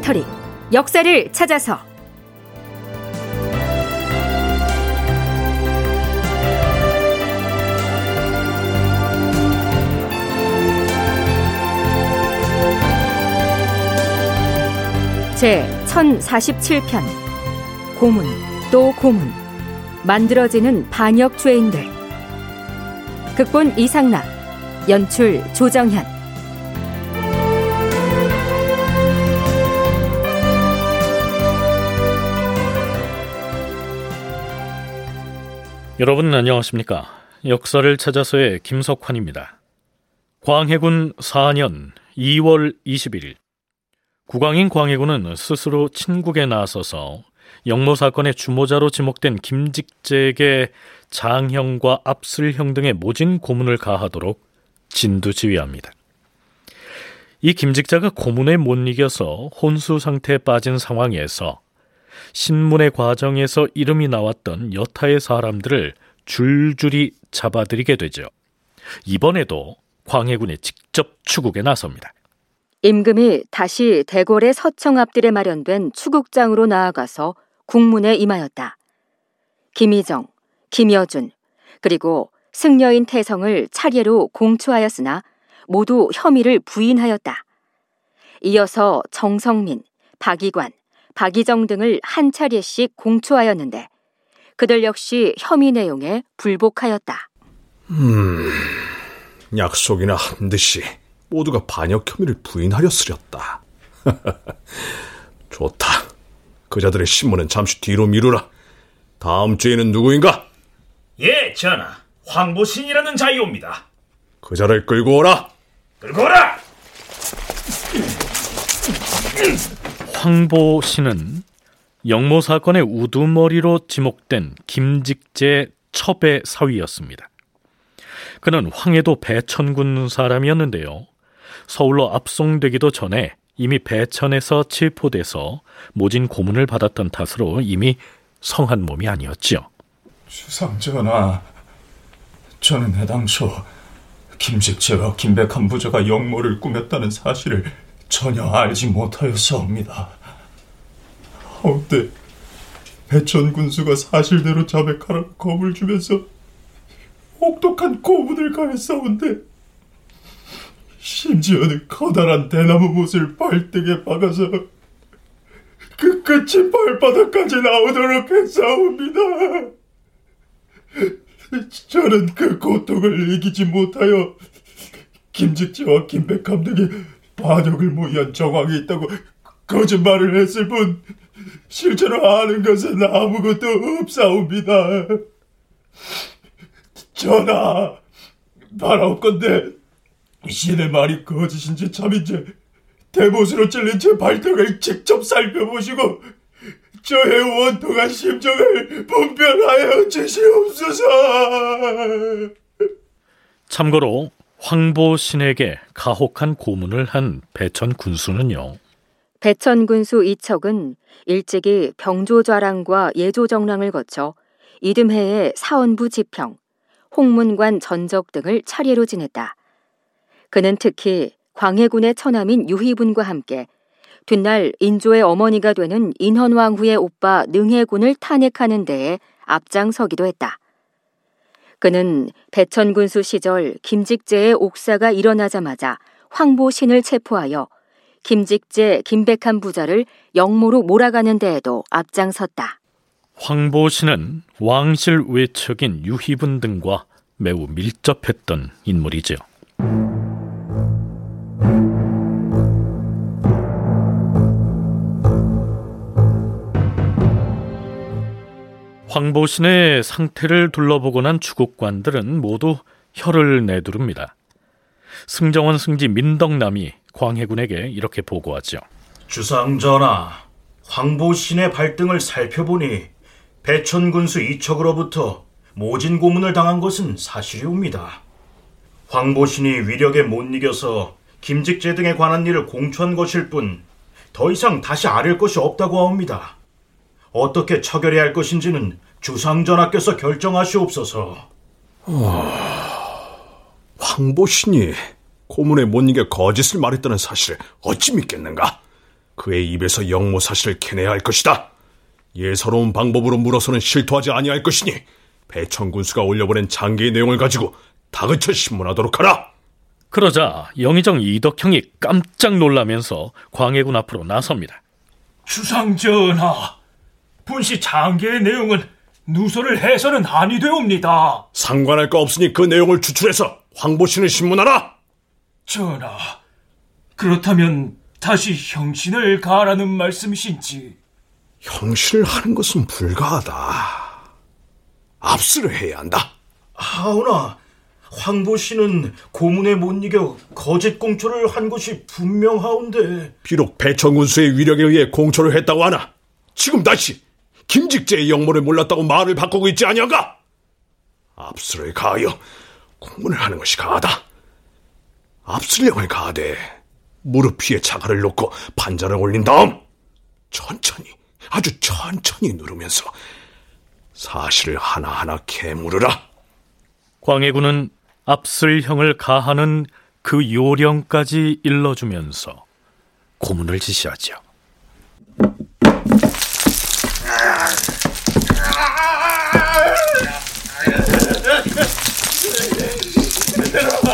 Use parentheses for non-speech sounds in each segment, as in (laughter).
다큐멘터리 역사를 찾아서. 제 1047편 고문 또 고문 만들어지는 반역 죄인들. 극본 이상락 연출 조정현 여러분 안녕하십니까? 역사를 찾아서의 김석환입니다. 광해군 4년 2월 21일 국왕인 광해군은 스스로 친국에 나서서 영모 사건의 주모자로 지목된 김직재에게 장형과 압슬형 등의 모진 고문을 가하도록 진두지휘합니다. 이 김직자가 고문에 못 이겨서 혼수 상태에 빠진 상황에서 신문의 과정에서 이름이 나왔던 여타의 사람들을 줄줄이 잡아들이게 되죠. 이번에도 광해군이 직접 추국에 나섭니다. 임금이 다시 대궐의 서청 앞들에 마련된 추국장으로 나아가서 국문에 임하였다. 김희정, 김여준, 그리고 승려인 태성을 차례로 공초하였으나 모두 혐의를 부인하였다. 이어서 정성민, 박이관, 박이정 등을 한 차례씩 공초하였는데 그들 역시 혐의 내용에 불복하였다. 음, 약속이나 한 듯이 모두가 반역 혐의를 부인하려 쓰렸다. (laughs) 좋다. 그자들의 신문은 잠시 뒤로 미루라. 다음 주에는 누구인가? 예, 전하. 황보신이라는 자이옵니다. 그자를 끌고 오라. 끌고 오라. 황보 씨는 영모 사건의 우두머리로 지목된 김직재 첩의 사위였습니다. 그는 황해도 배천군 사람이었는데요. 서울로 압송되기도 전에 이미 배천에서 체포돼서 모진 고문을 받았던 탓으로 이미 성한 몸이 아니었지요. 주상전하, 저는 해당초 김직재와 김백한 부자가 영모를 꾸몄다는 사실을 전혀 알지 못하였사옵니다. 어때 배천 군수가 사실대로 자백하라고 겁을 주면서 혹독한 고문을 가했사온데 심지어는 커다란 대나무 못을 발등에 박아서 그 끝이 발바닥까지 나오도록 했사옵니다. 저는 그 고통을 이기지 못하여 김직지와 김백함 등이 반역을 모의한 정황이 있다고 거짓말을 했을 뿐 실제로 아는 것은 아무것도 없사옵니다. 전하, 바라옵건대 신의 말이 거짓인지 참인지 대못으로 찔린 제 발등을 직접 살펴보시고 저의 원통한 심정을 분별하여 주시옵소서. 참고로 황보신에게 가혹한 고문을 한 배천 군수는요. 배천 군수 이척은 일찍이 병조좌랑과 예조정랑을 거쳐 이듬해에 사원부 지평, 홍문관 전적 등을 차례로 지냈다. 그는 특히 광해군의 처남인 유희분과 함께 뒷날 인조의 어머니가 되는 인헌왕후의 오빠 능해군을 탄핵하는 데에 앞장서기도 했다. 그는 배천군수 시절 김직재의 옥사가 일어나자마자 황보신을 체포하여 김직재, 김백한 부자를 영모로 몰아가는 데에도 앞장섰다. 황보신은 왕실 외척인 유희분 등과 매우 밀접했던 인물이죠. 황보신의 상태를 둘러보고 난 주국관들은 모두 혀를 내두릅니다. 승정원 승지 민덕남이 광해군에게 이렇게 보고하죠. 주상전하, 황보신의 발등을 살펴보니 배천군수 이척으로부터 모진 고문을 당한 것은 사실이옵니다. 황보신이 위력에 못 이겨서 김직재 등에 관한 일을 공초한 것일 뿐 더 이상 다시 아릴 것이 없다고 하옵니다. 어떻게 처결해야 할 것인지는 주상전하께서 결정하시옵소서. 어... 황보신이 고문에 못 이겨 거짓을 말했다는 사실을 어찌 믿겠는가? 그의 입에서 영모 사실을 캐내야 할 것이다. 예사로운 방법으로 물어서는 실토하지 아니할 것이니 배천군수가 올려보낸 장계의 내용을 가지고 다그쳐 신문하도록 하라. 그러자 영의정 이덕형이 깜짝 놀라면서 광해군 앞으로 나섭니다. 주상전하, 분시 장계의 내용은 누설을 해서는 아니 되옵니다. 상관할 거 없으니 그 내용을 추출해서 황보신을 신문하라. 전하, 그렇다면 다시 형신을 가라는 말씀이신지? 형신을 하는 것은 불가하다. 압수를 해야 한다. 하오나 황보 씨는 고문에 못 이겨 거짓 공초를 한 것이 분명하온데 비록 배천군수의 위력에 의해 공초를 했다고 하나 지금 다시 김직재의 영모를 몰랐다고 말을 바꾸고 있지 아니한가? 압수를 가하여 공문을 하는 것이 가하다. 압수령을 가하되 무릎 위에 자갈을 놓고 판자를 올린 다음 천천히 아주 천천히 누르면서 사실을 하나하나 캐물으라. 광해군은 압슬형을 가하는 그 요령까지 일러주면서 고문을 지시하죠.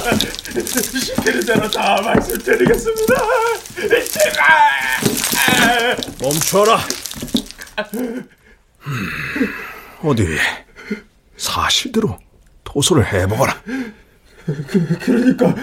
시키는 대로 다 말씀드리겠습니다. 제발! 멈춰라. 음, 어디 사실대로 토소를 해보거라. 그, 그러니까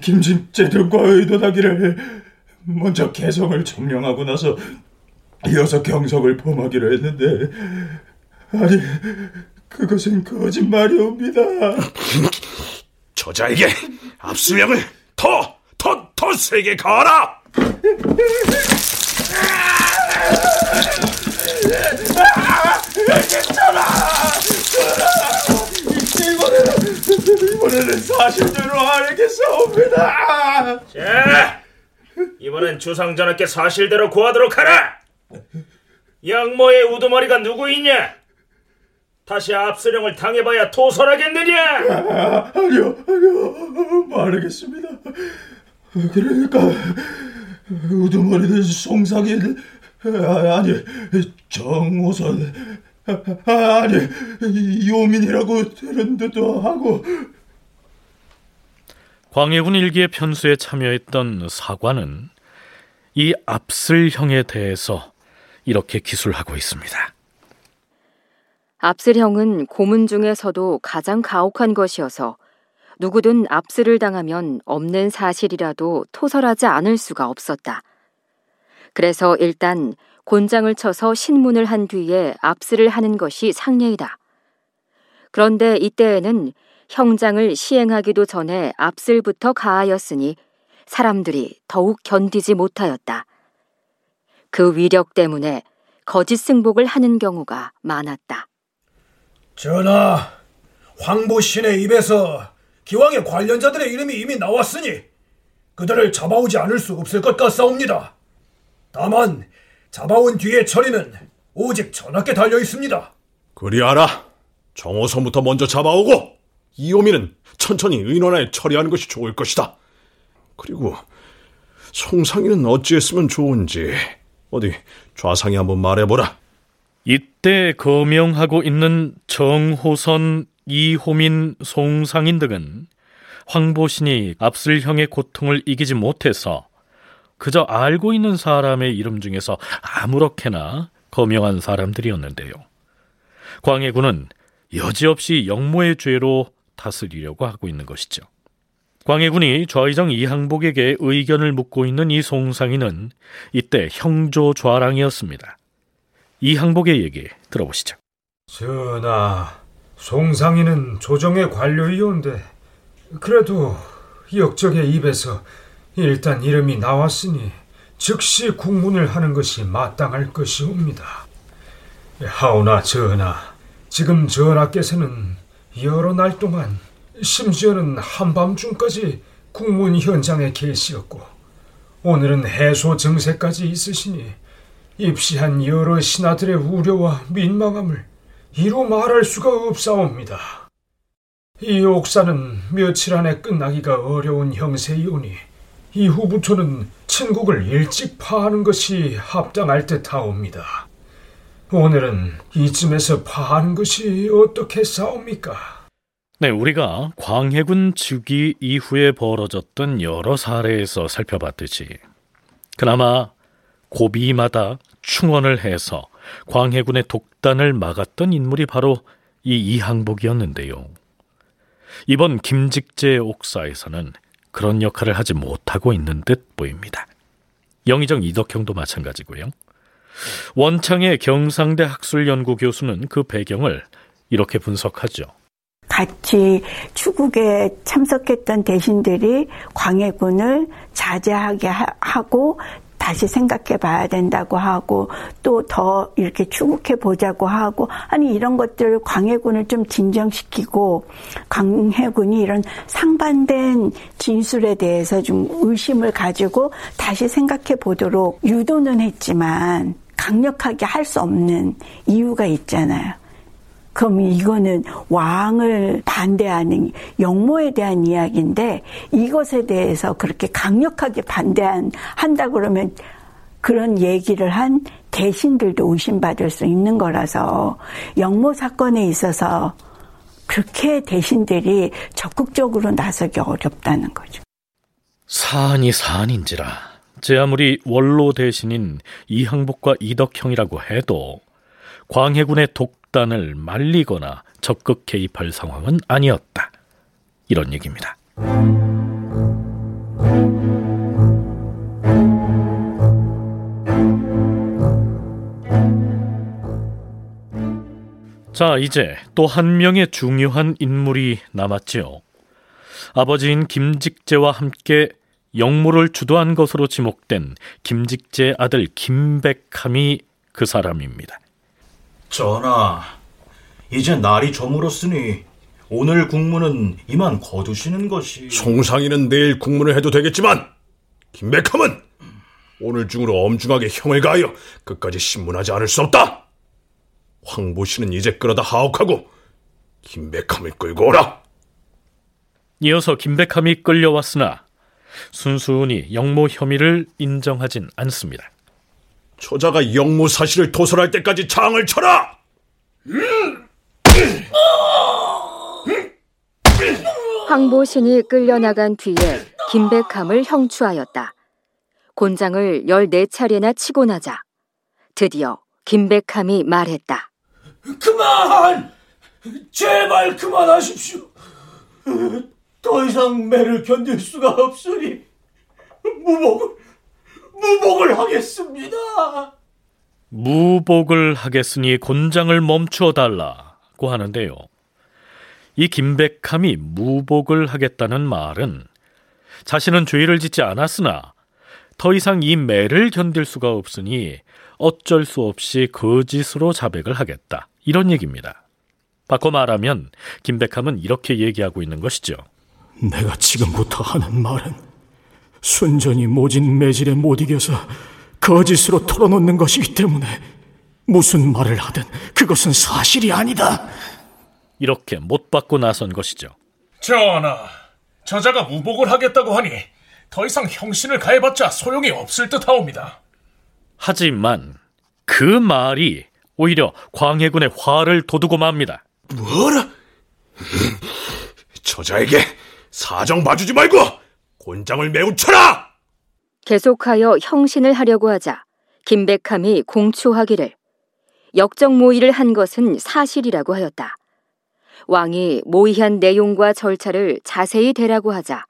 김진재 등과 의논하기를 먼저 개성을 점령하고 나서 이어서 경성을 범하기로 했는데 아니 그것은 거짓말이옵니다. (laughs) 저자에게 압수령을 더, 더, 더 세게 가라! 이번에는, 이번에는 사실대로 알겠사옵니다. 자, 이번엔 주상전하께 사실대로 고하도록 하라. 양모의 우두머리가 누구 있냐? 다시 압수령을 당해봐야 토설하겠느냐? 아, 아니요, 아니요, 말하겠습니다. 그러니까 우두머리는 송상인 아, 아니 정호선 아, 아니 요민이라고 들은 듯도 하고 광해군 일기의 편수에 참여했던 사관은 이 압슬형에 대해서 이렇게 기술하고 있습니다. 압슬형은 고문 중에서도 가장 가혹한 것이어서 누구든 압슬을 당하면 없는 사실이라도 토설하지 않을 수가 없었다. 그래서 일단 곤장을 쳐서 신문을 한 뒤에 압슬을 하는 것이 상례이다. 그런데 이때에는 형장을 시행하기도 전에 압슬부터 가하였으니 사람들이 더욱 견디지 못하였다. 그 위력 때문에 거짓 승복을 하는 경우가 많았다. 전하, 황보신의 입에서 기왕의 관련자들의 이름이 이미 나왔으니 그들을 잡아오지 않을 수 없을 것 같사옵니다. 다만 잡아온 뒤의 처리는 오직 전하께 달려 있습니다. 그리하라. 정호선부터 먼저 잡아오고 이호민은 천천히 의논하에 처리하는 것이 좋을 것이다. 그리고 송상이는 어찌했으면 좋은지 어디 좌상이 한번 말해보라. 이때 거명하고 있는 정호선, 이호민, 송상인 등은 황보신이 압슬형의 고통을 이기지 못해서 그저 알고 있는 사람의 이름 중에서 아무렇게나 거명한 사람들이었는데요. 광해군은 여지없이 영모의 죄로 다스리려고 하고 있는 것이죠. 광해군이 좌의정 이항복에게 의견을 묻고 있는 이 송상인은 이때 형조 좌랑이었습니다. 이항복의 얘기 들어보시죠. 전하, 송상인은 조정의 관료이온데 그래도 역적의 입에서 일단 이름이 나왔으니 즉시 국문을 하는 것이 마땅할 것이옵니다. 하오나 전하, 지금 전하께서는 여러 날 동안 심지어는 한밤중까지 국문 현장에 계시었고 오늘은 해소 증세까지 있으시니 입시한 여러 신하들의 우려와 민망함을 이루 말할 수가 없사옵니다. 이 옥사는 며칠 안에 끝나기가 어려운 형세이오니 이후부터는 친국을 일찍 파하는 것이 합당할 듯하옵니다. 오늘은 이쯤에서 파하는 것이 어떻게 싸웁니까? 네, 우리가 광해군 즉위 이후에 벌어졌던 여러 사례에서 살펴봤듯이 그나마 고비마다 충원을 해서 광해군의 독단을 막았던 인물이 바로 이 이항복이었는데요. 이번 김직재 옥사에서는 그런 역할을 하지 못하고 있는 듯 보입니다. 영의정 이덕형도 마찬가지고요. 원창의 경상대 학술연구 교수는 그 배경을 이렇게 분석하죠. 같이 추국에 참석했던 대신들이 광해군을 자제하게 하고 다시 생각해 봐야 된다고 하고 또 더 이렇게 추국해 보자고 하고 아니 이런 것들 광해군을 좀 진정시키고 광해군이 이런 상반된 진술에 대해서 좀 의심을 가지고 다시 생각해 보도록 유도는 했지만 강력하게 할 수 없는 이유가 있잖아요. 그럼 이거는 왕을 반대하는 영모에 대한 이야기인데 이것에 대해서 그렇게 강력하게 반대한다 그러면 그런 얘기를 한 대신들도 의심받을 수 있는 거라서 영모 사건에 있어서 그렇게 대신들이 적극적으로 나서기 어렵다는 거죠. 사안이 사안인지라 제 아무리 원로 대신인 이항복과 이덕형이라고 해도 광해군의 독 집단을 말리거나 적극 개입할 상황은 아니었다. 이런 얘기입니다. 자, 이제 또 한 명의 중요한 인물이 남았지요. 아버지인 김직재와 함께 영모를 주도한 것으로 지목된 김직재 아들 김백함이 그 사람입니다. 전하, 이제 날이 저물었으니 오늘 국문은 이만 거두시는 것이... 송상이는 내일 국문을 해도 되겠지만 김백함은 오늘 중으로 엄중하게 형을 가하여 끝까지 신문하지 않을 수 없다. 황보씨는 이제 끌어다 하옥하고 김백함을 끌고 오라. 이어서 김백함이 끌려왔으나 순순히 영모 혐의를 인정하진 않습니다. 저자가 영모 사실을 토설할 때까지 장을 쳐라! 황보신이 끌려나간 뒤에 김백함을 형추하였다. 곤장을 14차례나 치고 나자 드디어 김백함이 말했다. 그만! 제발 그만하십시오. 더 이상 매를 견딜 수가 없으니 무복을 무복을 하겠습니다. 무복을 하겠으니 곤장을 멈추어 달라고 하는데요. 이 김백함이 무복을 하겠다는 말은 자신은 죄를 짓지 않았으나 더 이상 이 매를 견딜 수가 없으니 어쩔 수 없이 거짓으로 자백을 하겠다. 이런 얘기입니다. 바꿔 말하면 김백함은 이렇게 얘기하고 있는 것이죠. 내가 지금부터 하는 말은 순전히 모진 매질에 못 이겨서 거짓으로 털어놓는 것이기 때문에 무슨 말을 하든 그것은 사실이 아니다. 이렇게 못 받고 나선 것이죠. 전하, 저자가 무복을 하겠다고 하니 더 이상 형신을 가해봤자 소용이 없을 듯하옵니다. 하지만 그 말이 오히려 광해군의 화를 돋우고 맙니다. 뭐라? 저자에게 사정 봐주지 말고 곤장을 매우 쳐라! 계속하여 형신을 하려고 하자 김백함이 공초하기를 역적 모의를 한 것은 사실이라고 하였다. 왕이 모의한 내용과 절차를 자세히 대라고 하자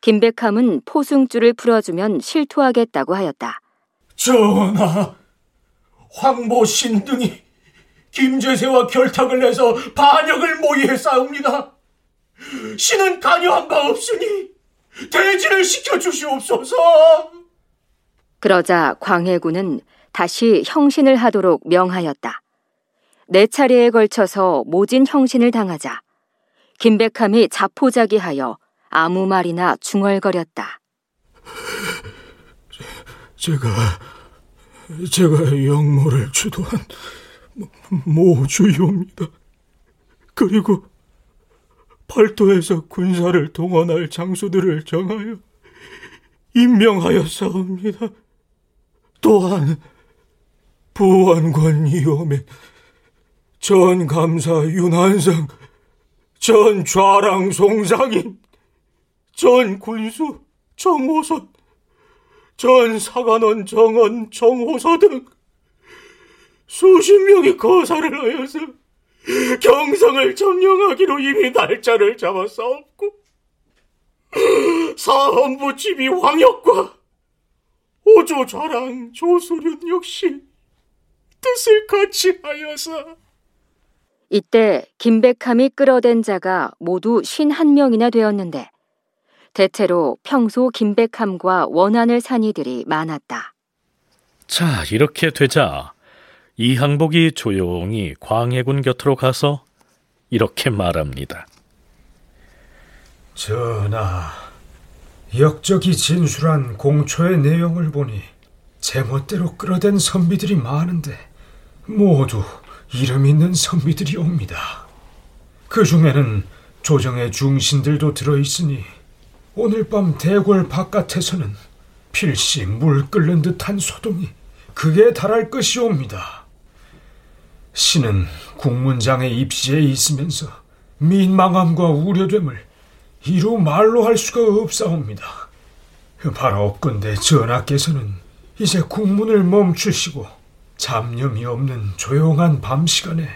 김백함은 포승줄을 풀어주면 실토하겠다고 하였다. 전하, 황보신 등이 김제세와 결탁을 내서 반역을 모의해 싸웁니다. 신은 관여한 바 없으니 대지를 시켜주시옵소서. 그러자 광해군은 다시 형신을 하도록 명하였다. 네 차례에 걸쳐서 모진 형신을 당하자 김백함이 자포자기하여 아무 말이나 중얼거렸다. 제가 제가 영모를 주도한 모주이옵니다. 그리고 팔도에서 군사를 동원할 장소들을 정하여 임명하였사옵니다. 또한 부원권 이호맨, 전 감사 윤한상, 전 좌랑 송상인, 전 군수 정호선, 전 사관원 정원 정호서 등 수십 명의 거사를 하여서 경성을 점령하기로 이미 날짜를 잡아싸웠고 사헌부 집이 황역과 오조 좌랑 조수륜 역시 뜻을 같이 하여서 이때 김백함이 끌어댄 자가 모두 51명이나 되었는데 대체로 평소 김백함과 원한을 산 이들이 많았다. 자, 이렇게 되자 이항복이 조용히 광해군 곁으로 가서 이렇게 말합니다. 전하, 역적이 진술한 공초의 내용을 보니 제멋대로 끌어댄 선비들이 많은데 모두 이름 있는 선비들이 옵니다. 그 중에는 조정의 중신들도 들어있으니 오늘 밤 대궐 바깥에서는 필시 물 끓는 듯한 소동이 극에 달할 것이옵니다. 신은 국문장의 입시에 있으면서 민망함과 우려됨을 이루 말로 할 수가 없사옵니다. 바라옵건대 전하께서는 이제 국문을 멈추시고 잡념이 없는 조용한 밤 시간에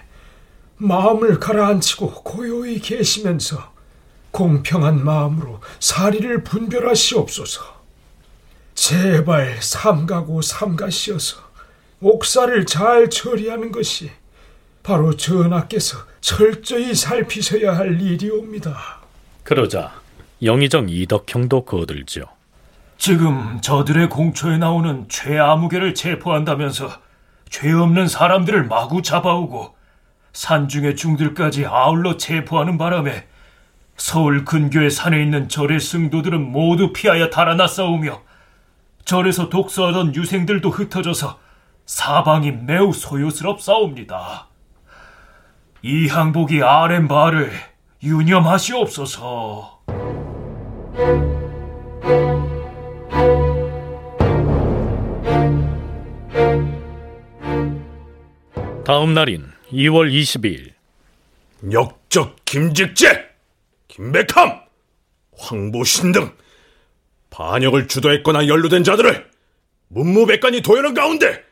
마음을 가라앉히고 고요히 계시면서 공평한 마음으로 사리를 분별하시옵소서. 제발 삼가고 삼가시어서 옥사를 잘 처리하는 것이 바로 전하께서 철저히 살피셔야 할 일이옵니다. 그러자 영의정 이덕형도 거들죠. 지금 저들의 공초에 나오는 최아무개를 체포한다면서 죄 없는 사람들을 마구 잡아오고 산중의 중들까지 아울러 체포하는 바람에 서울 근교의 산에 있는 절의 승도들은 모두 피하여 달아났사오며 절에서 독서하던 유생들도 흩어져서 사방이 매우 소요스럽사옵니다. 이 항복이 아랫말을 유념하시옵소서. 다음 날인 2월 22일 역적 김직재, 김백함, 황보신 등 반역을 주도했거나 연루된 자들을 문무백관이 도열한 가운데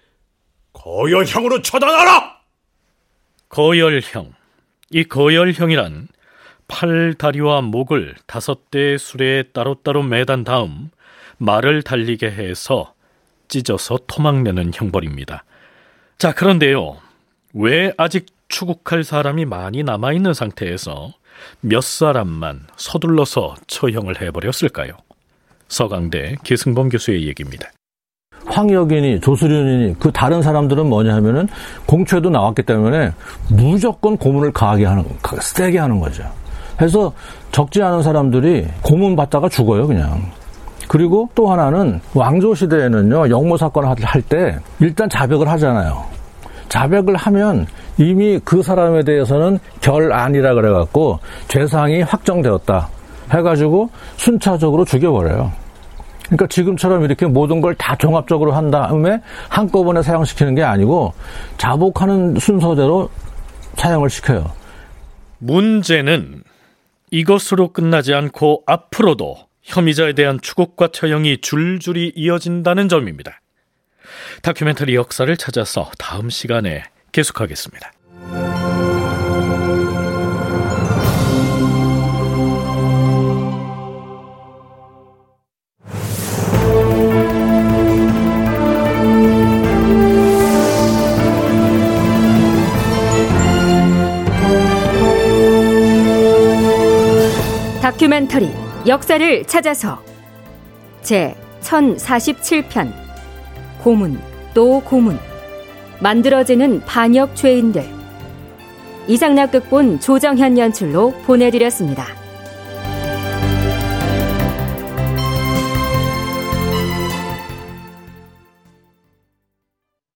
거열형으로 처단하라! 거열형. 이 거열형이란 팔, 다리와 목을 다섯 대의 수레에 따로따로 매단 다음 말을 달리게 해서 찢어서 토막내는 형벌입니다. 자, 그런데요. 왜 아직 추국할 사람이 많이 남아있는 상태에서 몇 사람만 서둘러서 처형을 해버렸을까요? 서강대 기승범 교수의 얘기입니다. 황여균이 조수련이니 그 다른 사람들은 뭐냐 하면은 공초에도 나왔기 때문에 무조건 고문을 가하게 하는 세게 하는 거죠. 그래서 적지 않은 사람들이 고문 받다가 죽어요 그냥. 그리고 또 하나는 왕조 시대에는요 영모 사건을 할 때 일단 자백을 하잖아요. 자백을 하면 이미 그 사람에 대해서는 결안이라 그래갖고 죄상이 확정되었다 해가지고 순차적으로 죽여버려요. 그러니까 지금처럼 이렇게 모든 걸 다 종합적으로 한 다음에 한꺼번에 사용시키는 게 아니고 자복하는 순서대로 사용을 시켜요. 문제는 이것으로 끝나지 않고 앞으로도 혐의자에 대한 추국과 처형이 줄줄이 이어진다는 점입니다. 다큐멘터리 역사를 찾아서 다음 시간에 계속하겠습니다. 역사를 찾아서 제 1047편 고문 또 고문 만들어지는 반역 죄인들 이상락 극본 조정현 연출로 보내드렸습니다.